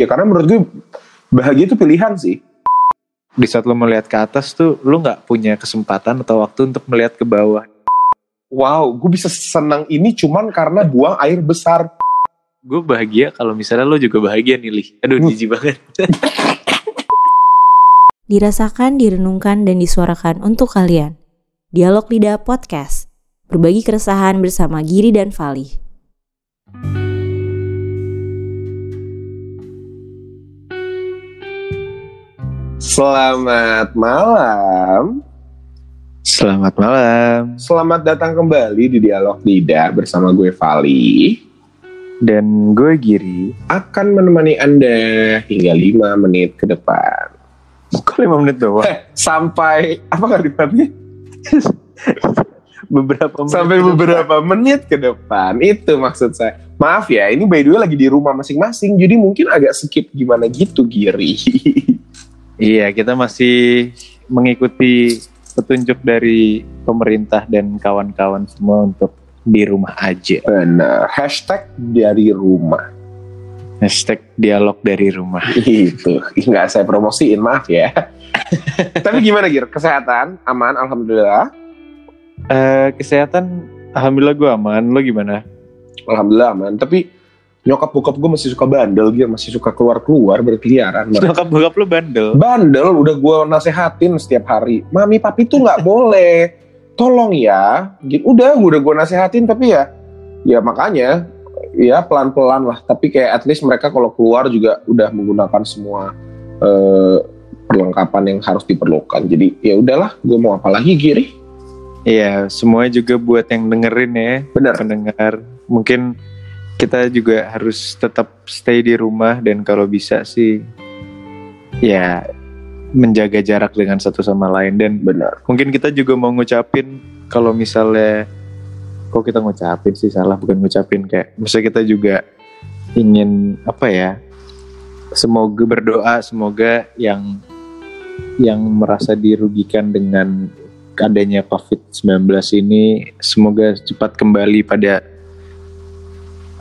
Ya karena menurut gue bahagia itu pilihan sih. Di saat lo melihat ke atas tuh, lo nggak punya kesempatan atau waktu untuk melihat ke bawah. Wow, gue bisa senang ini cuman karena buang air besar. Gue bahagia kalau misalnya lo juga bahagia nih, Li. Aduh, Hmm. jijik banget. Dirasakan, direnungkan, dan disuarakan untuk kalian. Dialog Lidah Podcast. Berbagi keresahan bersama Giri dan Fali. Selamat malam. Selamat malam. Selamat datang kembali di Dialog Lidah bersama gue Vali. Dan gue Giri. Akan menemani Anda hingga 5 menit ke depan. Kok 5 menit doang? Eh, sampai apa kalimatnya? beberapa menit Sampai ke depan. beberapa menit ke depan. Itu maksud saya. Maaf ya, ini by the way lagi di rumah masing-masing. Jadi mungkin agak skip gimana gitu Giri. Iya, kita masih mengikuti petunjuk dari pemerintah dan kawan-kawan semua untuk di rumah aja. Benar. Hashtag dari rumah. Hashtag dialog dari rumah. Itu. Nggak saya promosiin, maaf ya. Tapi gimana Gir? Kesehatan? Aman, Alhamdulillah. Eh, kesehatan, alhamdulillah gue aman. Lo gimana? Alhamdulillah aman. Tapi nyokap bokap gue masih suka bandel, Gir. Masih suka keluar-keluar berkeliaran. Nyokap bokap lo bandel. Bandel udah gue nasehatin setiap hari. Mami papi tuh nggak boleh. Tolong ya. Gitu. Udah, udah gue nasehatin tapi ya, ya makanya ya pelan-pelan lah. Tapi kayak at least mereka kalau keluar juga udah menggunakan semua eh, perlengkapan yang harus diperlukan. Jadi ya udahlah, gue mau apa lagi Giri? Iya, semuanya juga buat yang dengerin ya, Bener. pendengar. Mungkin kita juga harus tetap stay di rumah dan kalau bisa sih ya menjaga jarak dengan satu sama lain dan Bener. mungkin kita juga mau ngucapin kalau misalnya kok kita ngucapin sih salah bukan ngucapin kayak misalnya kita juga ingin apa ya semoga berdoa semoga yang yang merasa dirugikan dengan adanya COVID-19 ini semoga cepat kembali pada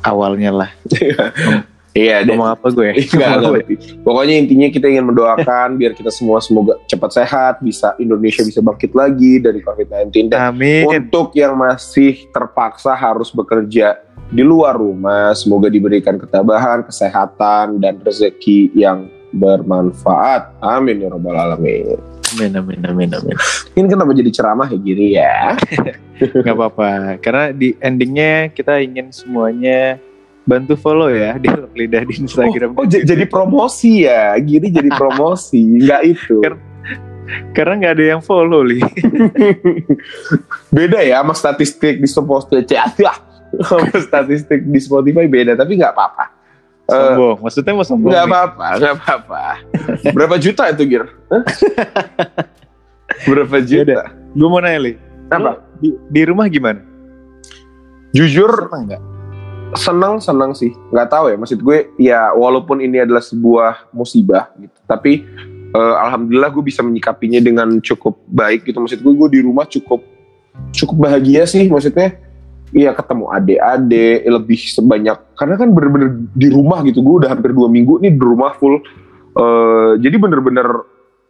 awalnya lah. Iya, Ngomong apa gue? Enggak. Pokoknya intinya kita ingin mendoakan biar kita semua semoga cepat sehat, bisa Indonesia bisa bangkit lagi dari COVID-19 dan Amin. untuk yang masih terpaksa harus bekerja di luar rumah, semoga diberikan ketabahan, kesehatan dan rezeki yang bermanfaat. Amin ya robbal alamin. Amin, amin, amin, amin. Ini kenapa jadi ceramah ya Giri ya? Gak apa-apa, karena di endingnya kita ingin semuanya bantu follow ya di lidah di Instagram. Oh, oh, jadi promosi ya, Giri jadi promosi, nggak itu. Ker- Karena nggak ada yang follow li. beda ya sama statistik di Spotify sama statistik di Spotify beda tapi nggak apa-apa Eh, Sombong, maksudnya mau sombong? nih? apa-apa nggak apa-apa berapa juta itu Gir berapa juta Gue mau nanya li. apa Di, di rumah gimana? jujur Senang nggak? senang senang sih nggak tahu ya maksud gue ya walaupun ini adalah sebuah musibah gitu tapi eh, alhamdulillah gue bisa menyikapinya dengan cukup baik gitu maksud gue gue di rumah cukup cukup bahagia sih maksudnya Iya ketemu adik-adik lebih sebanyak karena kan bener-bener di rumah gitu gue udah hampir dua minggu nih di rumah full. Eh, jadi bener-bener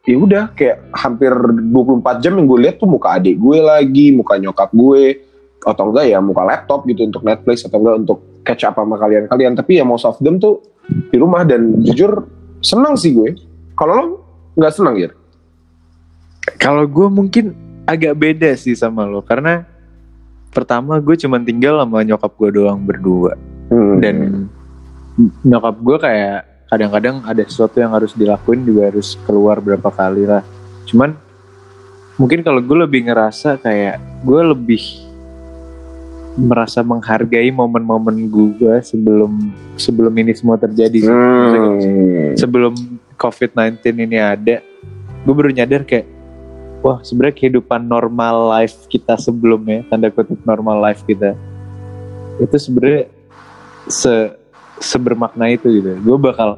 ya udah kayak hampir 24 jam yang gue lihat tuh muka adik gue lagi muka nyokap gue atau enggak ya muka laptop gitu untuk Netflix atau enggak untuk catch up sama kalian-kalian. Tapi ya most of them tuh di rumah dan jujur senang sih gue. Kalau lo nggak senang ya Kalau gue mungkin agak beda sih sama lo karena pertama gue cuman tinggal sama nyokap gue doang berdua Hmm. dan nyokap gue kayak kadang-kadang ada sesuatu yang harus dilakuin juga harus keluar berapa kali lah cuman mungkin kalau gue lebih ngerasa kayak gue lebih merasa menghargai momen-momen gue sebelum sebelum ini semua terjadi. Hmm. sebelum COVID-19 ini ada, gue baru nyadar kayak, wah sebenarnya kehidupan normal life kita sebelumnya, tanda kutip normal life kita, itu sebenarnya se sebermakna itu gitu. Gue bakal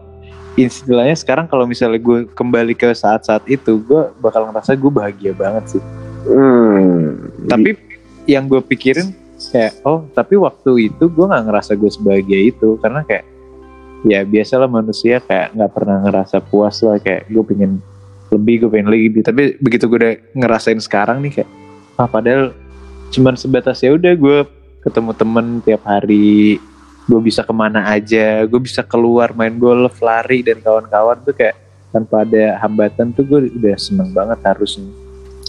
istilahnya sekarang kalau misalnya gue kembali ke saat-saat itu, gue bakal ngerasa gue bahagia banget sih. Hmm. Tapi yang gue pikirin kayak, oh tapi waktu itu gue nggak ngerasa gue sebahagia itu karena kayak ya biasalah manusia kayak nggak pernah ngerasa puas lah kayak gue pengen lebih gue pengen lebih tapi begitu gue udah ngerasain sekarang nih kayak ah padahal cuman sebatas ya udah gue ketemu temen tiap hari gue bisa ke mana aja gue bisa keluar main golf lari dan kawan-kawan tuh kayak tanpa ada hambatan tuh gue udah seneng banget harusnya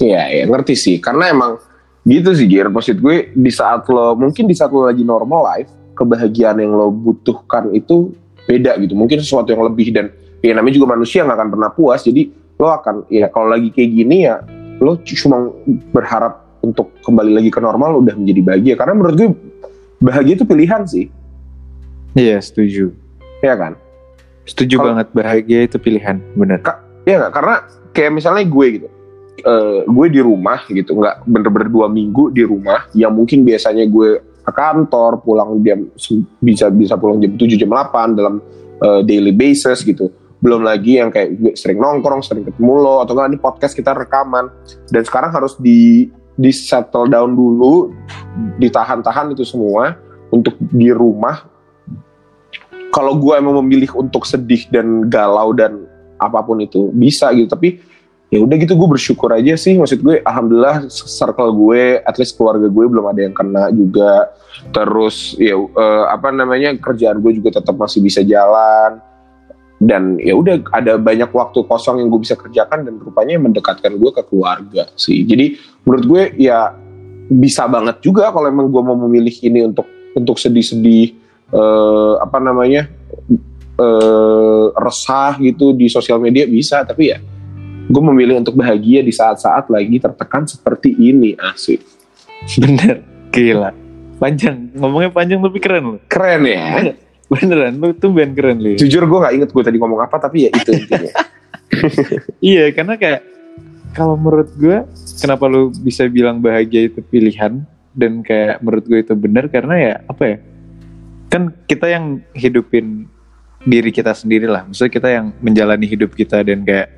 Iya, iya ngerti sih. Karena emang gitu sih, Gir. Maksud gue di saat lo, mungkin di saat lo lagi normal life, kebahagiaan yang lo butuhkan itu beda gitu. Mungkin sesuatu yang lebih dan ya namanya juga manusia nggak akan pernah puas. Jadi lo akan, ya kalau lagi kayak gini ya, lo cuma berharap untuk kembali lagi ke normal udah menjadi bahagia. Karena menurut gue bahagia itu pilihan sih, iya setuju ya kan? setuju Kalau- banget bahagia itu pilihan bener Iya nggak? Karena kayak misalnya gue gitu, eh, gue di rumah gitu, nggak bener-bener dua minggu di rumah, yang mungkin biasanya gue ke kantor, pulang jam bisa bisa pulang jam 7 jam 8 dalam eh, daily basis gitu. Belum lagi yang kayak gue sering nongkrong, sering ketemu lo, atau enggak ini podcast kita rekaman. Dan sekarang harus di di settle down dulu, ditahan-tahan itu semua untuk di rumah. Kalau gue emang memilih untuk sedih dan galau dan apa pun itu bisa gitu tapi ya udah gitu gue bersyukur aja sih maksud gue alhamdulillah circle gue at least keluarga gue belum ada yang kena juga terus ya eh, apa namanya kerjaan gue juga tetap masih bisa jalan dan ya udah ada banyak waktu kosong yang gue bisa kerjakan dan rupanya mendekatkan gue ke keluarga sih. Jadi menurut gue ya bisa banget juga kalau emang gue mau memilih ini untuk untuk sedih-sedih eh, apa namanya eh, resah gitu di sosial media bisa. Tapi ya gue memilih untuk bahagia di saat-saat lagi tertekan seperti ini. Asik bener. Gila. Panjang. Ngomongnya panjang tapi keren loh. Keren ya beneran lu tuh band keren lu jujur gue nggak inget gue tadi ngomong apa tapi ya itu intinya. Iya karena kayak kalau menurut gue kenapa lu bisa bilang bahagia itu pilihan dan kayak menurut gue itu benar karena ya apa ya kan kita yang hidupin diri kita sendiri lah. Maksudnya kita yang menjalani hidup kita dan kayak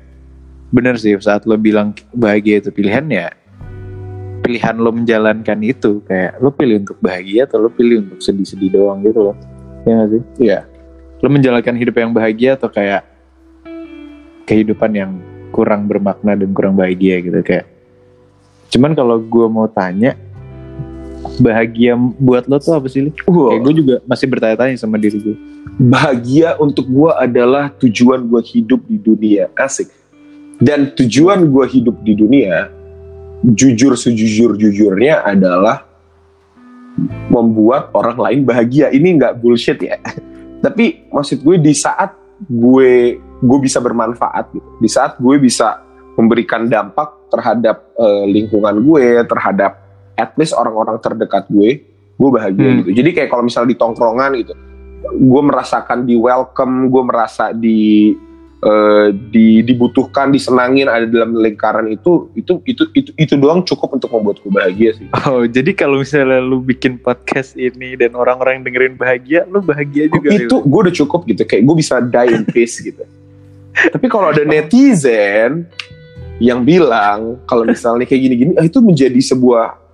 bener sih saat lo bilang bahagia itu pilihan ya pilihan lo menjalankan itu kayak lo pilih untuk bahagia atau lo pilih untuk sedih-sedih doang gitu loh ya gak sih? Iya. lo menjalankan hidup yang bahagia atau kayak kehidupan yang kurang bermakna dan kurang bahagia gitu kayak cuman kalau gue mau tanya bahagia buat lo tuh apa sih? Wah, kayak gue juga masih bertanya-tanya sama diri gue bahagia untuk gue adalah tujuan gue hidup di dunia. Asik. Dan tujuan gue hidup di dunia jujur sejujur jujurnya adalah membuat orang lain bahagia. Ini nggak bullshit ya. Tapi maksud gue di saat gue gue bisa bermanfaat gitu. Di saat gue bisa memberikan dampak terhadap eh, lingkungan gue terhadap at least orang-orang terdekat gue gue bahagia Hmm. gitu. Jadi kayak kalau misalnya di tongkrongan gitu gue merasakan di welcome gue merasa di eh, di dibutuhkan disenangin ada dalam lingkaran itu itu itu itu itu doang cukup untuk membuat gue bahagia sih. Oh jadi kalau misalnya lu bikin podcast ini dan orang-orang yang dengerin bahagia lu bahagia juga itu gue udah cukup gitu kayak gue bisa die in peace gitu. Tapi kalau ada netizen yang bilang kalau misalnya kayak gini-gini ah, itu menjadi sebuah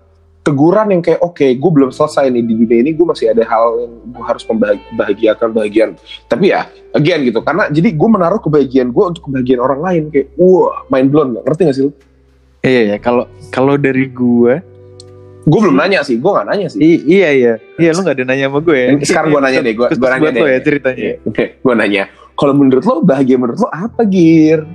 teguran yang kayak oke gue belum selesai nih di dunia ini gue masih ada hal yang gue harus membahagiakan bahagian. Tapi ya again gitu karena jadi gue menaruh kebahagiaan gue untuk kebahagiaan orang lain kayak wah mind blown. Ngerti gak sih lu? iya ya kalau kalau dari gue gue belum nanya sih gue gak nanya sih. I- iya iya iya lu gak ada nanya sama gue ya. Sekarang gue nanya deh gue gue nanya deh. ya ceritanya. Oke, gue nanya, kalau menurut lo bahagia menurut lo apa, Gir?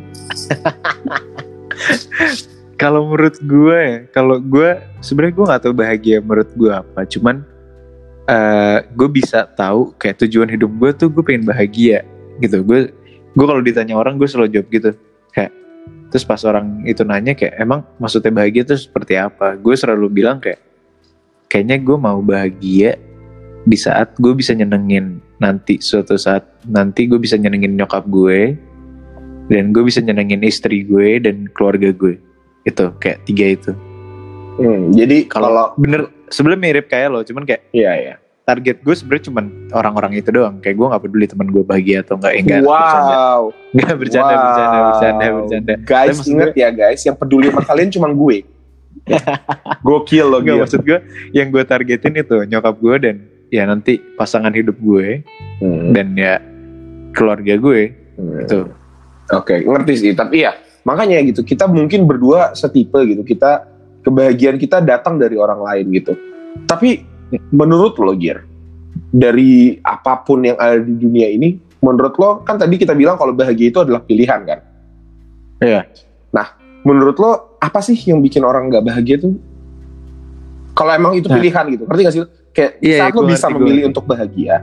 Kalau menurut gue, kalau gue sebenarnya gue nggak tahu bahagia menurut gue apa. Cuman eh gue bisa tahu kayak tujuan hidup gue tuh gue pengen bahagia gitu. Gue gue kalau ditanya orang gue selalu jawab gitu. Kayak terus pas orang itu nanya kayak emang maksudnya bahagia itu seperti apa? Gue selalu bilang kayak kayaknya gue mau bahagia di saat gue bisa nyenengin nanti suatu saat nanti gue bisa nyenengin nyokap gue dan gue bisa nyenengin istri gue dan keluarga gue itu kayak tiga itu Hmm, jadi kalau bener sebenarnya mirip kayak lo cuman kayak iya ya. target gue sebenarnya cuman orang-orang itu doang kayak gue nggak peduli teman gue bahagia atau enggak enggak bercanda Wow, Nggak, bercanda wow. bercanda bercanda bercanda Guys, Tapi inget ya guys, yang peduli sama kalian cuma gue. Gokil lo, Enggak Gir. maksud gue yang gue targetin itu nyokap gue dan ya nanti pasangan hidup gue Hmm. dan ya keluarga gue Hmm. gitu Oke, ngerti sih. Tapi ya, makanya gitu. Kita mungkin berdua setipe gitu. Kita kebahagiaan kita datang dari orang lain gitu. Tapi menurut lo, Gir, dari apa pun yang ada di dunia ini, menurut lo kan tadi kita bilang kalau bahagia itu adalah pilihan kan? Iya. Nah, menurut lo apa sih yang bikin orang nggak bahagia tuh? Kalau emang itu Nah. pilihan gitu, ngerti gak sih? Kayak Iya, saat iya, lo bisa ngerti, memilih ngerti. untuk bahagia,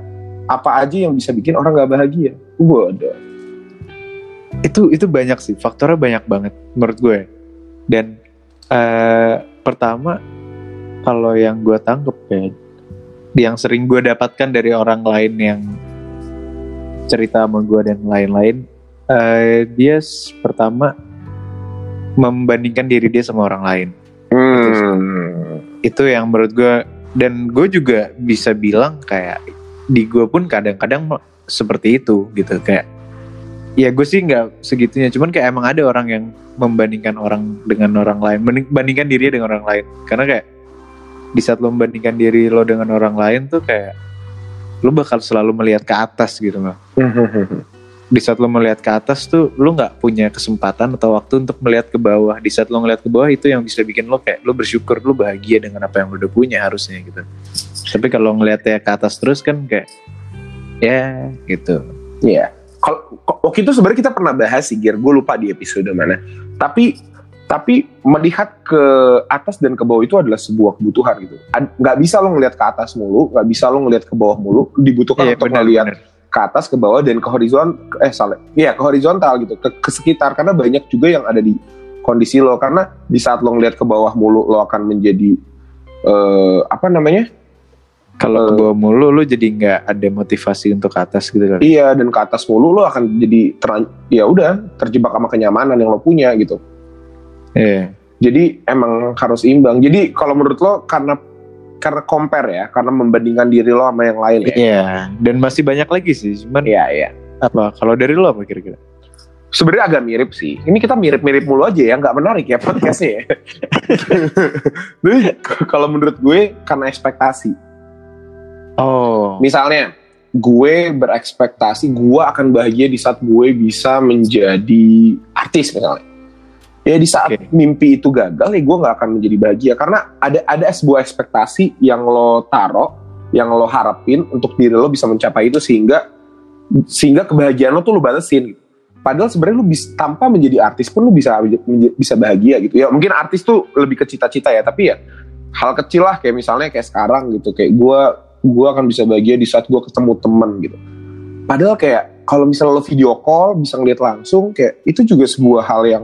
apa aja yang bisa bikin orang nggak bahagia? Waduh. Itu itu banyak sih faktornya banyak banget menurut gue. Dan eh, pertama kalau yang gue tangkep ya yang sering gue dapatkan dari orang lain yang cerita sama gue dan lain-lain eh, dia pertama membandingkan diri dia sama orang lain. Hmm. itu yang menurut gue dan gue juga bisa bilang kayak di gue pun kadang-kadang seperti itu gitu. Kayak ya gue sih nggak segitunya. Cuman kayak emang ada orang yang membandingkan orang dengan orang lain Banding- bandingkan dirinya dengan orang lain. Karena kayak di saat lo membandingkan diri lo dengan orang lain tuh kayak lo bakal selalu melihat ke atas gitu loh di saat lo melihat ke atas tuh lo nggak punya kesempatan atau waktu untuk melihat ke bawah. Di saat lo ngeliat ke bawah itu yang bisa bikin lo kayak lo bersyukur lo bahagia dengan apa yang lo udah punya harusnya gitu. Tapi kalau ngeliatnya ke atas terus kan kayak ya gitu. Iya. Kalau waktu itu sebenarnya kita pernah bahas sih, Gir. Gue lupa di episode mana. Tapi tapi melihat ke atas dan ke bawah itu adalah sebuah kebutuhan gitu. Nggak bisa lo ngelihat ke atas mulu, nggak bisa lo ngelihat ke bawah mulu. Dibutuhkan Iya, untuk ngelihat benar. ke atas, ke bawah dan ke horizon. Eh salah. Iya ke horizontal gitu, ke, ke sekitar. Karena banyak juga yang ada di kondisi lo. Karena di saat lo ngelihat ke bawah mulu, lo akan menjadi eh, apa namanya? Kalau ke Eh. bawah mulu lo jadi nggak ada motivasi untuk ke atas gitu kan Iya dan ke atas mulu lo akan jadi teran- ya udah terjebak sama kenyamanan yang lo punya gitu. Iya. Jadi emang harus imbang. Jadi kalau menurut lo karena karena compare ya, karena membandingkan diri lo sama yang lain ya. Iya, dan masih banyak lagi sih cuman Iya iya. apa kalau dari lo apa kira-kira Sebenarnya agak mirip sih. Ini kita mirip-mirip mulu aja ya, nggak menarik ya podcastnya ya. Jadi kalau menurut gue karena ekspektasi. Oh Misalnya gue berekspektasi gue akan bahagia di saat gue bisa menjadi artis misalnya. Ya di saat Oke. mimpi itu gagal ya gue nggak akan menjadi bahagia karena ada ada sebuah ekspektasi yang lo taro, yang lo harapin untuk diri lo bisa mencapai itu sehingga sehingga kebahagiaan lo tuh lo batasin. Padahal sebenarnya lo bisa tanpa menjadi artis pun lo bisa bisa bahagia gitu. Ya mungkin artis tuh lebih ke cita-cita ya, tapi ya hal kecil lah kayak misalnya kayak sekarang gitu kayak gue gue akan bisa bahagia di saat gue ketemu temen gitu. Padahal kayak kalau misalnya lo video call bisa ngeliat langsung kayak itu juga sebuah hal yang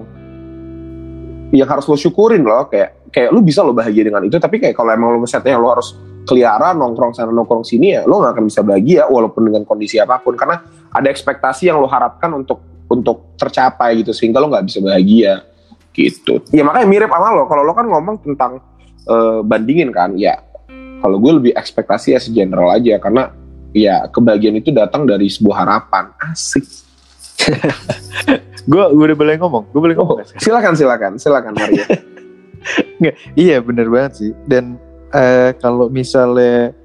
yang harus lo syukurin loh. Kayak kayak lo bisa lo bahagia dengan itu tapi kayak kalau emang lo setnya lo harus keliaran nongkrong sana nongkrong sini ya lo nggak akan bisa bahagia walaupun dengan kondisi apa pun. Karena ada ekspektasi yang lo harapkan untuk untuk tercapai gitu sehingga lo nggak bisa bahagia gitu. Ya makanya mirip sama lo. Kalau lo kan ngomong tentang eh, bandingin kan ya kalau gue lebih ekspektasi ya segeneral aja karena ya kebahagiaan itu datang dari sebuah harapan. Asik. Gue gue udah boleh ngomong? Gue boleh ngomong oh, nggak silakan silakan silakan Maria iya bener banget sih. Dan eh, kalau misalnya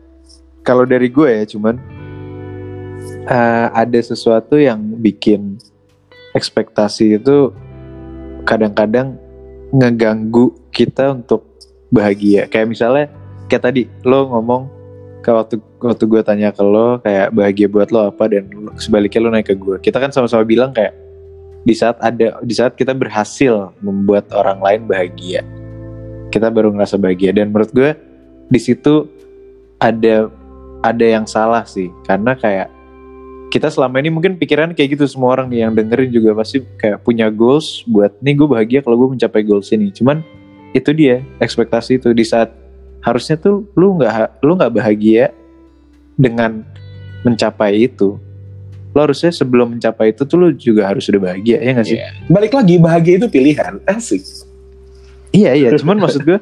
kalau dari gue ya cuman eh, ada sesuatu yang bikin ekspektasi itu kadang-kadang ngeganggu kita untuk bahagia. Kayak misalnya kayak tadi lo ngomong ke waktu waktu gue tanya ke lo kayak bahagia buat lo apa dan sebaliknya lo naik ke gue kita kan sama-sama bilang kayak di saat ada di saat kita berhasil membuat orang lain bahagia kita baru ngerasa bahagia. Dan menurut gue di situ ada ada yang salah sih. Karena kayak kita selama ini mungkin pikiran kayak gitu semua orang yang dengerin juga pasti kayak punya goals buat nih gue bahagia kalau gue mencapai goals ini. Cuman itu dia ekspektasi itu di saat harusnya tuh lu nggak lu nggak bahagia dengan mencapai itu lo harusnya sebelum mencapai itu tuh lu juga harus udah bahagia ya nggak sih Iya. balik lagi bahagia itu pilihan asik Iya iya, cuman maksud gue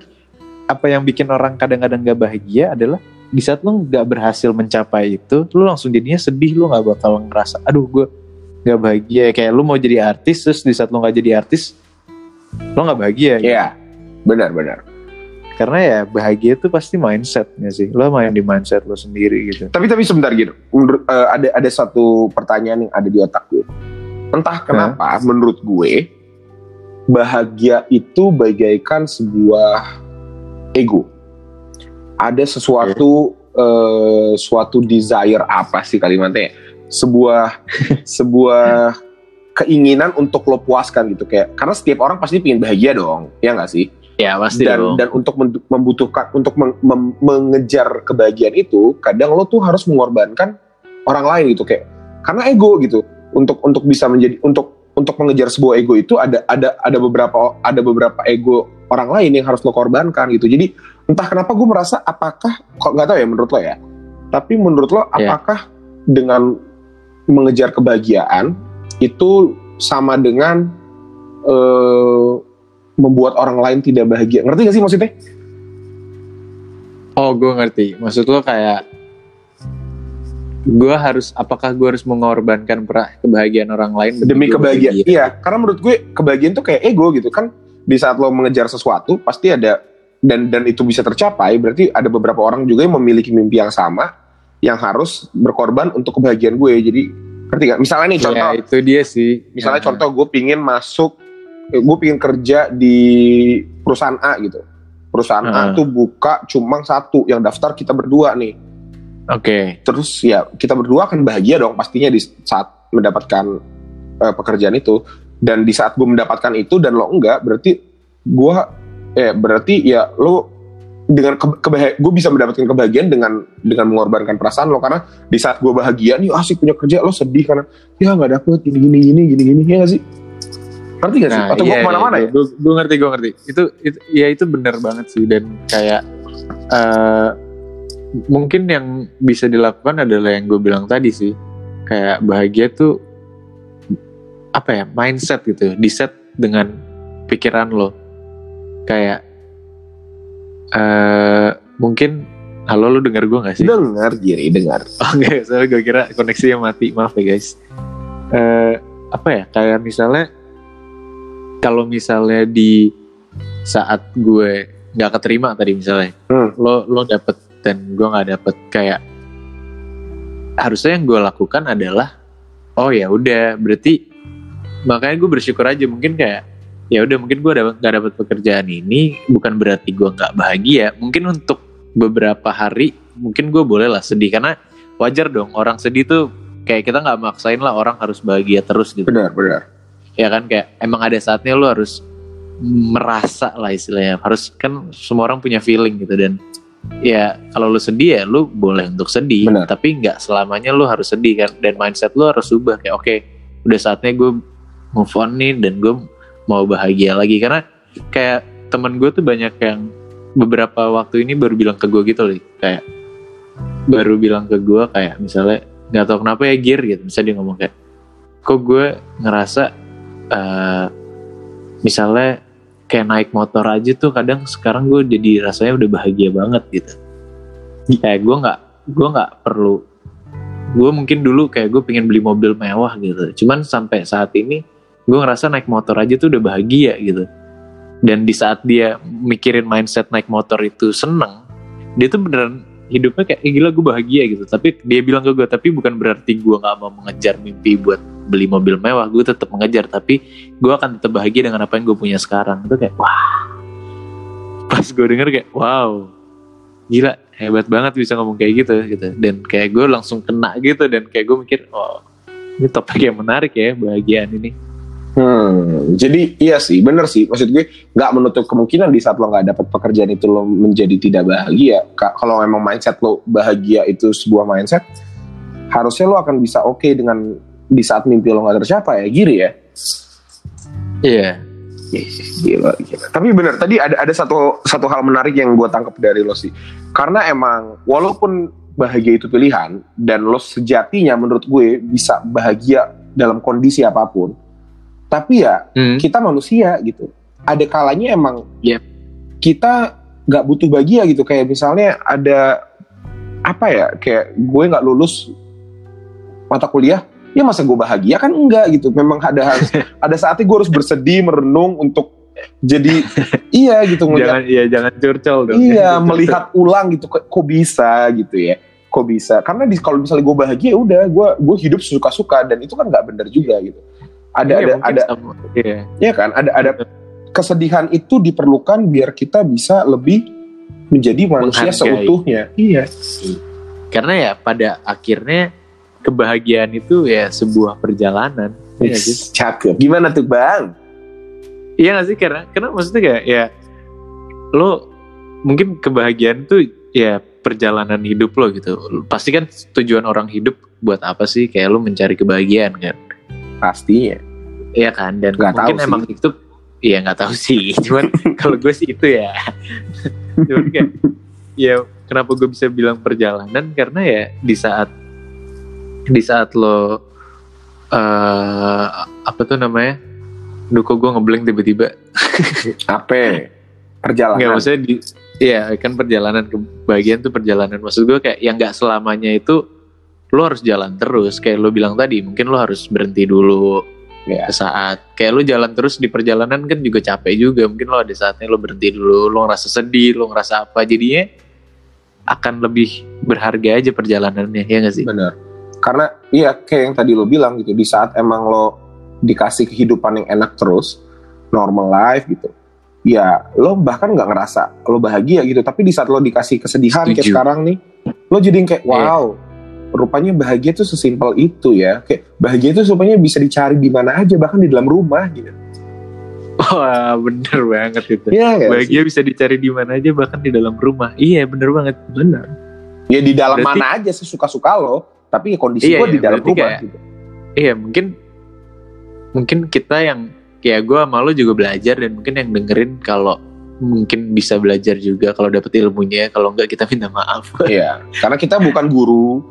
apa yang bikin orang kadang-kadang gak bahagia adalah di saat lo gak berhasil mencapai itu, lo langsung jadinya sedih, lo gak bakal ngerasa, aduh gue gak bahagia. Kayak lo mau jadi artis, terus di saat lo gak jadi artis, lo gak bahagia. gitu. Iya, benar-benar. Karena ya bahagia itu pasti mindsetnya sih lo main di mindset lo sendiri gitu Tapi tapi sebentar gitu, menurut, eh, ada ada satu pertanyaan yang ada di otak gue. Entah kenapa, menurut gue bahagia itu bagaikan sebuah ego. Ada sesuatu eh, suatu desire apa sih kalimatnya? ya? Sebuah sebuah keinginan untuk lo puaskan gitu kayak karena setiap orang pasti pengen bahagia dong, ya nggak sih? Ya pasti dan dan untuk membutuhkan untuk meng- mem- mengejar kebahagiaan itu kadang lo tuh harus mengorbankan orang lain gitu kayak karena ego gitu. Untuk untuk bisa menjadi untuk untuk mengejar sebuah ego itu ada ada ada beberapa ada beberapa ego orang lain yang harus lo korbankan gitu. Jadi entah kenapa gue merasa apakah kok nggak tahu ya menurut lo ya tapi menurut lo Ya. apakah dengan mengejar kebahagiaan itu sama dengan eh, membuat orang lain tidak bahagia. Ngerti gak sih maksudnya? Oh gue ngerti. Maksud lo kayak gue harus apakah gue harus mengorbankan pra- kebahagiaan orang lain demi gua kebahagiaan bahagia? iya. Karena menurut gue kebahagiaan tuh kayak ego gitu. Kan di saat lo mengejar sesuatu pasti ada dan dan itu bisa tercapai berarti ada beberapa orang juga yang memiliki mimpi yang sama yang harus berkorban untuk kebahagiaan gue. Jadi ngerti gak misalnya nih contoh. ya itu dia sih. Misalnya Ya. contoh gue pingin masuk gue pingin kerja di perusahaan A gitu. Perusahaan A Heeh. tuh buka cuma satu yang daftar kita berdua nih. Oke. Terus ya kita berdua akan bahagia dong pastinya di saat mendapatkan eh, pekerjaan itu. Dan di saat gue mendapatkan itu dan lo enggak berarti gue eh berarti ya lo dengan ke, kebahag- gue bisa mendapatkan kebahagiaan dengan dengan mengorbankan perasaan lo. Karena di saat gue bahagia nih asik punya kerja lo sedih karena ya nggak dapet gini gini gini gini gini ya gak sih ngerti gak sih Nah, atau gue iya, ke mana-mana iya, ya Gue, gue ngerti, gue ngerti. Itu, itu, ya itu benar banget sih dan kayak eh mungkin yang bisa dilakukan adalah yang gue bilang tadi sih, kayak bahagia tuh apa ya mindset gitu, di set dengan pikiran lo, kayak eh mungkin halo lu dengar gue gak sih? dengar jadi dengar Oh enggak, soalnya gue kira koneksinya mati. Maaf ya guys. Eh apa ya? Kayak misalnya kalau misalnya di saat gue nggak keterima tadi misalnya, Hmm. lo lo dapet dan gue nggak dapet kayak harusnya yang gue lakukan adalah oh ya udah berarti makanya gue bersyukur aja mungkin kayak ya udah mungkin gue dapet nggak dapet pekerjaan ini bukan berarti gue nggak bahagia mungkin untuk beberapa hari mungkin gue boleh lah sedih karena wajar dong orang sedih tuh kayak kita nggak maksain lah orang harus bahagia terus gitu benar benar ya kan kayak emang ada saatnya lo harus merasa lah istilahnya. Harus kan semua orang punya feeling gitu dan ya kalau lu sedih ya lu boleh untuk sedih Benar. tapi nggak selamanya lu harus sedih kan. Dan mindset lu harus ubah kayak oke udah saatnya gue move on nih dan gue mau bahagia lagi. Karena kayak temen gue tuh banyak yang beberapa waktu ini baru bilang ke gue gitu loh kayak baru bilang ke gue kayak misalnya nggak tahu kenapa ya gear gitu. Misalnya dia ngomong kayak kok gue ngerasa eh, misalnya kayak naik motor aja tuh kadang sekarang gue jadi rasanya udah bahagia banget gitu. Kayak gue nggak gue nggak perlu gue mungkin dulu kayak gue pengen beli mobil mewah gitu. Cuman sampai saat ini gue ngerasa naik motor aja tuh udah bahagia gitu. Dan di saat dia mikirin mindset naik motor itu seneng dia tuh beneran hidupnya kayak gila gue bahagia gitu. Tapi dia bilang ke gue tapi bukan berarti gue nggak mau mengejar mimpi buat beli mobil mewah. Gue tetap mengejar tapi gue akan tetap bahagia dengan apa yang gue punya sekarang. Itu kayak wah. Pas gue denger kayak wow gila hebat banget bisa ngomong kayak gitu gitu. Dan kayak gue langsung kena gitu dan kayak gue mikir oh ini topik yang menarik ya bahagiaan ini Hmm, jadi iya sih, bener sih. Maksud gue nggak menutup kemungkinan di saat lo nggak dapat pekerjaan itu lo menjadi tidak bahagia. Ka- Kalau memang mindset lo bahagia itu sebuah mindset, harusnya lo akan bisa oke dengan di saat mimpi lo nggak tercapai ya, giri ya. iya Gila, gila. Tapi bener, tadi ada ada satu satu hal menarik yang gue tangkap dari lo sih. Karena emang walaupun bahagia itu pilihan dan lo sejatinya menurut gue bisa bahagia dalam kondisi apa pun. Tapi ya Hmm. kita manusia gitu. Ada kalanya emang Yep. kita nggak butuh bahagia gitu. Kayak misalnya ada apa ya? Kayak gue nggak lulus mata kuliah, ya masa gue bahagia kan enggak gitu. Memang ada harus ada saatnya gue harus bersedih, merenung untuk jadi iya gitu ngeliat jangan iya jangan curcol dong iya Curcol. melihat ulang gitu kok, bisa gitu ya kok bisa karena di kalau misalnya gue bahagia ya udah gue gue hidup suka-suka dan itu kan nggak bener juga gitu ada Iya, ada ada sama- iya ya kan ada ada kesedihan itu diperlukan biar kita bisa lebih menjadi manusia Menghargai. seutuhnya iya karena ya pada akhirnya kebahagiaan itu ya sebuah perjalanan Iya nggak sih? cakep gimana tuh bang Iya gak sih karena karena maksudnya kayak ya lo mungkin kebahagiaan tuh ya perjalanan hidup lo gitu. Pasti kan tujuan orang hidup buat apa sih? Kayak lo mencari kebahagiaan kan. Pastinya Iya kan dan Nggak mungkin tahu sih. emang itu Iya nggak tahu sih. Cuman kalau gue sih itu ya. Cuman kayak ya kenapa gue bisa bilang perjalanan karena ya di saat di saat lo eh apa tuh namanya? Duh kok gue ngeblank tiba-tiba. apa perjalanan Nggak maksudnya di Iya kan perjalanan kebahagiaan tuh perjalanan Maksud gue kayak yang nggak selamanya itu Lo harus jalan terus Kayak lo bilang tadi Mungkin lo harus berhenti dulu Ya. Saat Kayak lo jalan terus di perjalanan kan juga capek juga Mungkin lo ada saatnya lo berhenti dulu Lo ngerasa sedih Lo ngerasa apa Jadinya akan lebih berharga aja perjalanannya Ya gak sih? bener karena iya kayak yang tadi lo bilang gitu di saat emang lo dikasih kehidupan yang enak terus normal life gitu ya lo bahkan nggak ngerasa lo bahagia gitu tapi di saat lo dikasih kesedihan kayak Setuju. sekarang nih lo jadi kayak Iya. wow rupanya bahagia tuh sesimpel itu ya. Kayak bahagia itu rupanya bisa dicari di mana aja bahkan di dalam rumah gitu. Wah bener banget itu. Iya nggak sih? Bahagia bisa dicari di mana aja Bahkan di dalam rumah. Iya bener banget. Bener. Ya di dalam Berarti- mana aja sesuka-suka lo tapi ya kondisi Iya, gue di iya, dalam berarti rumah kayak- gitu. Iya mungkin mungkin kita yang kayak gue sama lo juga belajar dan mungkin yang dengerin kalau mungkin bisa belajar juga kalau dapet ilmunya. Kalau enggak kita minta maaf. Iya, karena kita bukan guru,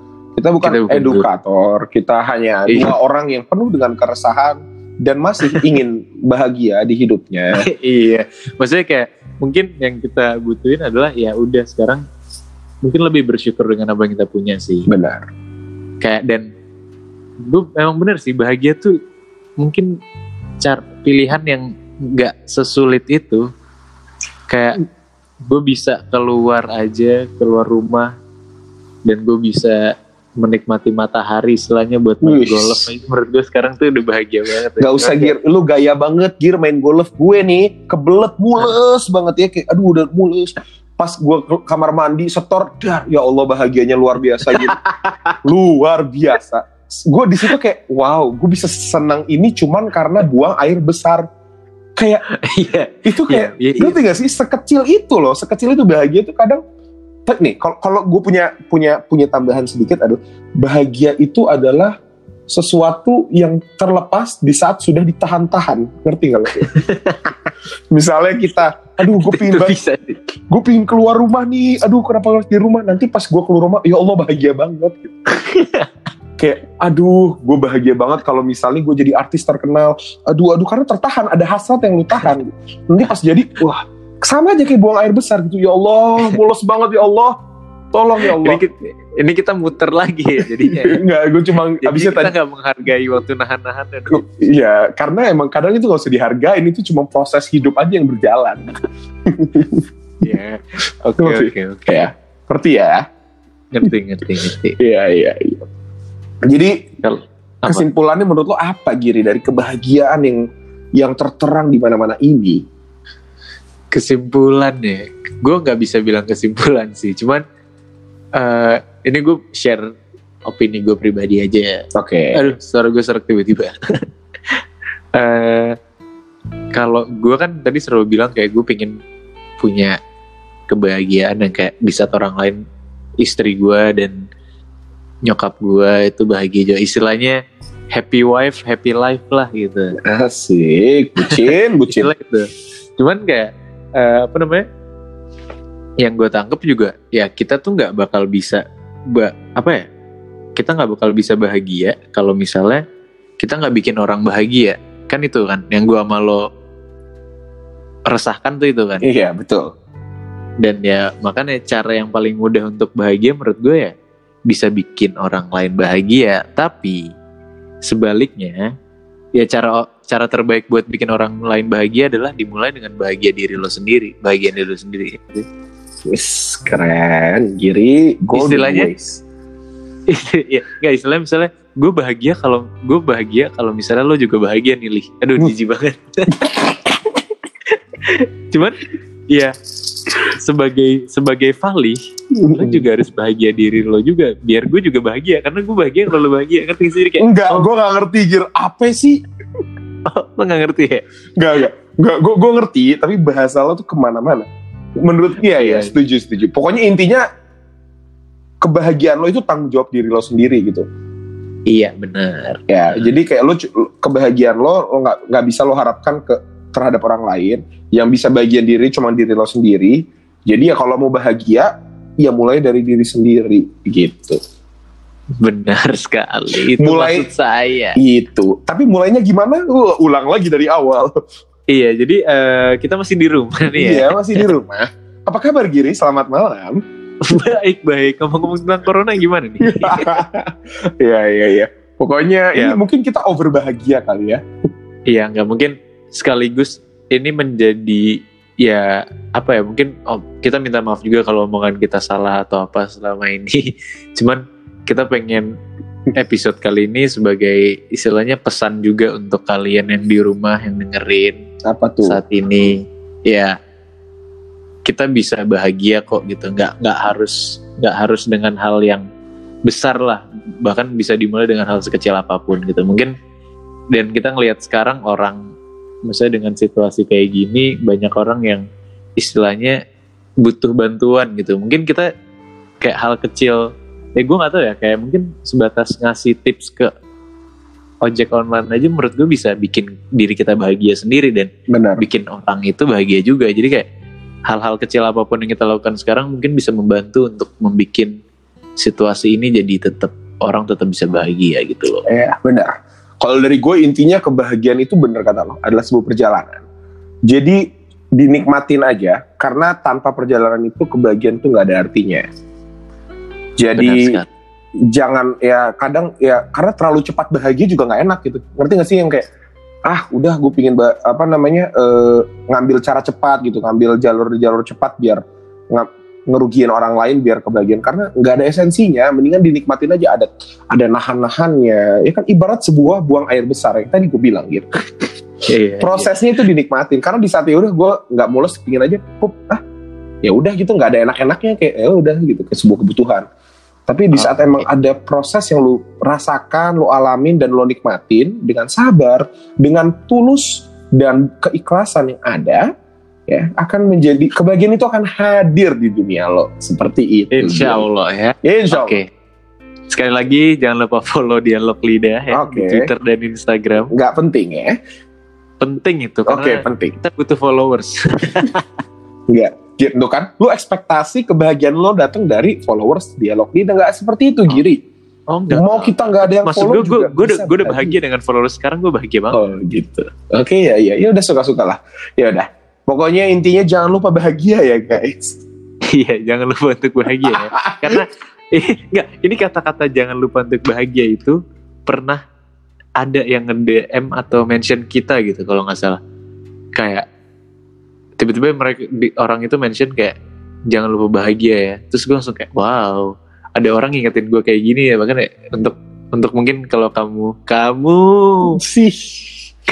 kita bukan, Kita bukan edukator, kita hanya Iya. dua orang yang penuh dengan keresahan dan masih ingin bahagia di hidupnya. iya maksudnya kayak mungkin yang kita butuhin adalah ya udah sekarang mungkin lebih bersyukur dengan apa yang kita punya sih Benar. kayak dan gue memang bener sih bahagia tuh mungkin cara pilihan yang nggak sesulit itu kayak gue bisa keluar aja keluar rumah dan gue bisa menikmati matahari istilahnya buat main Wih. golf itu menurut gue sekarang tuh udah bahagia banget ya. Gak usah gir, lu gaya banget gir main golf gue nih kebelet mules banget ya kayak aduh udah mules. Pas gue ke kamar mandi setor, dar ya Allah bahagianya luar biasa gitu. luar biasa. Gue di situ kayak wow, gue bisa senang ini cuman karena buang air besar. Kayak iya itu kayak iya, ngerti gak sih sekecil itu loh sekecil itu bahagia itu kadang nih kalau kalau gue punya punya punya tambahan sedikit aduh bahagia itu adalah sesuatu yang terlepas di saat sudah ditahan-tahan. Ngerti gak lo misalnya kita aduh gue pingin gue pingin keluar rumah nih. Aduh kenapa harus di rumah? Nanti pas gue keluar rumah ya Allah bahagia banget. Gitu. kayak aduh gue bahagia banget kalau misalnya gue jadi artis terkenal. Aduh aduh karena tertahan ada hasrat yang lu tahan. Nanti pas jadi wah sama aja kayak buang air besar gitu ya Allah mules banget ya Allah tolong ya ini, Allah kita, ini kita muter lagi ya jadinya Enggak, gue cuma jadi abisnya kita tadi nggak menghargai waktu nahan-nahan dan Iya, karena emang kadang itu gak usah dihargain, itu cuma proses hidup aja yang berjalan. Iya. Oke oke oke. Ya, ngerti ya? Ngerti ngerti ngerti. Iya, iya, iya. Jadi kesimpulannya menurut lo apa Giri dari kebahagiaan yang yang terterang di mana-mana ini? Kesimpulannya, gue nggak bisa bilang kesimpulan sih. Cuman eh ini gue share opini gue pribadi aja ya. Oke. Aduh, suara gue serak tiba-tiba. Eh kalau gue kan tadi selalu bilang kayak gue pengen punya kebahagiaan yang kayak di saat orang lain istri gue dan nyokap gue itu bahagia juga. Istilahnya happy wife, happy life lah gitu. Asik, bucin, bucin. Istilah itu. Cuman kayak eh, apa namanya? Yang gue tangkep juga ya kita tuh nggak bakal bisa ba- apa ya? Kita nggak bakal bisa bahagia kalau misalnya kita nggak bikin orang bahagia. Kan itu kan yang gue sama lo resahkan tuh itu kan. Iya, betul. Dan ya makanya cara yang paling mudah untuk bahagia menurut gue ya bisa bikin orang lain bahagia. Tapi sebaliknya ya cara cara terbaik buat bikin orang lain bahagia adalah dimulai dengan bahagia diri lo sendiri bahagia diri lo sendiri. Wis keren, Giri, golden Istilahnya- ya nggak istilahnya misalnya gue bahagia kalau gue bahagia kalau misalnya lo juga bahagia nih Lih. aduh Hmm. jijik banget. Cuman ya sebagai sebagai Fali lo juga harus bahagia diri lo juga biar gue juga bahagia karena gue bahagia kalau lo bahagia ngerti sendiri kayak Enggak, oh, gue gak ngerti Gir. Apa sih? lo nggak ngerti ya Enggak, enggak. Enggak, gue gue ngerti, tapi bahasa lo tuh ke mana-mana. Menurut dia ya, Iya. setuju, setuju. Pokoknya intinya kebahagiaan lo itu tanggung jawab diri lo sendiri gitu. iya benar Ya, Hmm. jadi kayak lo kebahagiaan lo lo nggak nggak bisa lo harapkan ke terhadap orang lain. Yang bisa bagian diri cuma diri lo sendiri. Jadi ya kalau mau bahagia, ya mulai dari diri sendiri gitu. benar sekali itu Mulai- maksud saya Itu. Tapi mulainya gimana? Uh, ulang lagi dari awal. iya jadi eh, kita masih di rumah nih ya Iya, masih di rumah. Apa kabar Giri? Selamat malam. baik baik ngomong-ngomong tentang corona gimana nih Iya, iya, iya. Pokoknya Ya. ini mungkin kita over bahagia kali ya. Iya nggak mungkin sekaligus ini menjadi ya apa ya mungkin oh, kita minta maaf juga kalau omongan kita salah atau apa selama ini. Cuman kita pengen episode kali ini sebagai istilahnya pesan juga untuk kalian yang di rumah yang dengerin Apa tuh? saat ini. Ya kita bisa bahagia kok gitu. Nggak nggak harus nggak harus dengan hal yang besar lah. Bahkan bisa dimulai dengan hal sekecil apa pun gitu. Mungkin dan kita ngelihat sekarang orang misalnya dengan situasi kayak gini banyak orang yang istilahnya butuh bantuan gitu mungkin kita kayak hal kecil ya gue nggak tahu ya kayak mungkin sebatas ngasih tips ke ojek online aja menurut gue bisa bikin diri kita bahagia sendiri dan Benar. bikin orang itu bahagia juga. Jadi kayak hal-hal kecil apa pun yang kita lakukan sekarang mungkin bisa membantu untuk membuat situasi ini jadi tetap orang tetap bisa bahagia gitu loh. Ya, benar. Kalau dari gue intinya kebahagiaan itu benar kata lo adalah sebuah perjalanan. Jadi dinikmatin aja karena tanpa perjalanan itu kebahagiaan itu nggak ada artinya. Jadi jangan ya kadang ya karena terlalu cepat bahagia juga nggak enak gitu. Ngerti gak sih yang kayak ah udah gue pingin apa namanya eh, ngambil cara cepat gitu, ngambil jalur-jalur cepat biar ngerugiin orang lain biar kebahagiaan karena nggak ada esensinya. Mendingan dinikmatin aja ada ada nahan-nahannya. Ya kan ibarat sebuah buang air besar yang tadi gue bilang gitu. Iya, Prosesnya itu dinikmatin karena di saat ya udah gue nggak mulus pingin aja pup ah ya udah gitu nggak ada enak-enaknya kayak ya udah gitu kayak sebuah kebutuhan. Tapi di saat Oke. emang ada proses yang lu rasakan, lu alamin dan lu nikmatin dengan sabar, dengan tulus dan keikhlasan yang ada, ya akan menjadi kebahagiaan itu akan hadir di dunia lo seperti itu. Insya Allah ya. Insya Oke. Allah. Sekali lagi jangan lupa follow dialog lidah ya Oke. di Twitter dan Instagram. Nggak penting ya. Penting itu Oke karena penting. kita butuh followers. Nggak. Gitu kan. Lu ekspektasi kebahagiaan lo datang dari followers dialog lidah nggak seperti itu Giri. Oh enggak. Mau kita nggak ada yang Maksud follow gue, gue, juga gue, udah, bisa gue udah bahagia. dengan followers sekarang gue bahagia banget. Oh gitu. Oke ya ya ya udah suka-suka lah. Ya udah. Pokoknya intinya jangan lupa bahagia ya guys. Iya, jangan lupa untuk bahagia ya. Karena enggak, ini kata-kata jangan lupa untuk bahagia itu pernah ada yang nge-DM atau mention kita gitu kalau nggak salah. Kayak tiba-tiba mereka di- orang itu mention kayak jangan lupa bahagia ya. Terus gue langsung kayak wow, ada orang ngingetin gue kayak gini ya bahkan ya, untuk untuk mungkin kalau kamu kamu Sih.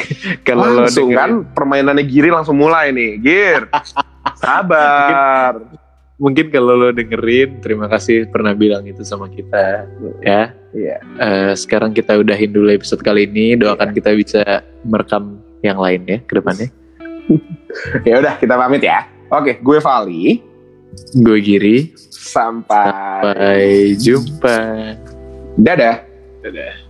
kalau langsung kan permainannya Giri langsung mulai nih. Gir. Sabar. mungkin kalau lo dengerin terima kasih pernah bilang itu sama kita ya Iya. Eh, sekarang kita udahin dulu episode kali ini. Doakan kita bisa merekam yang lain ya ke depannya. Ya udah kita pamit ya. Oke, gue Vali. Gue Giri. Sampai. Sampai jumpa. Dadah. Dadah.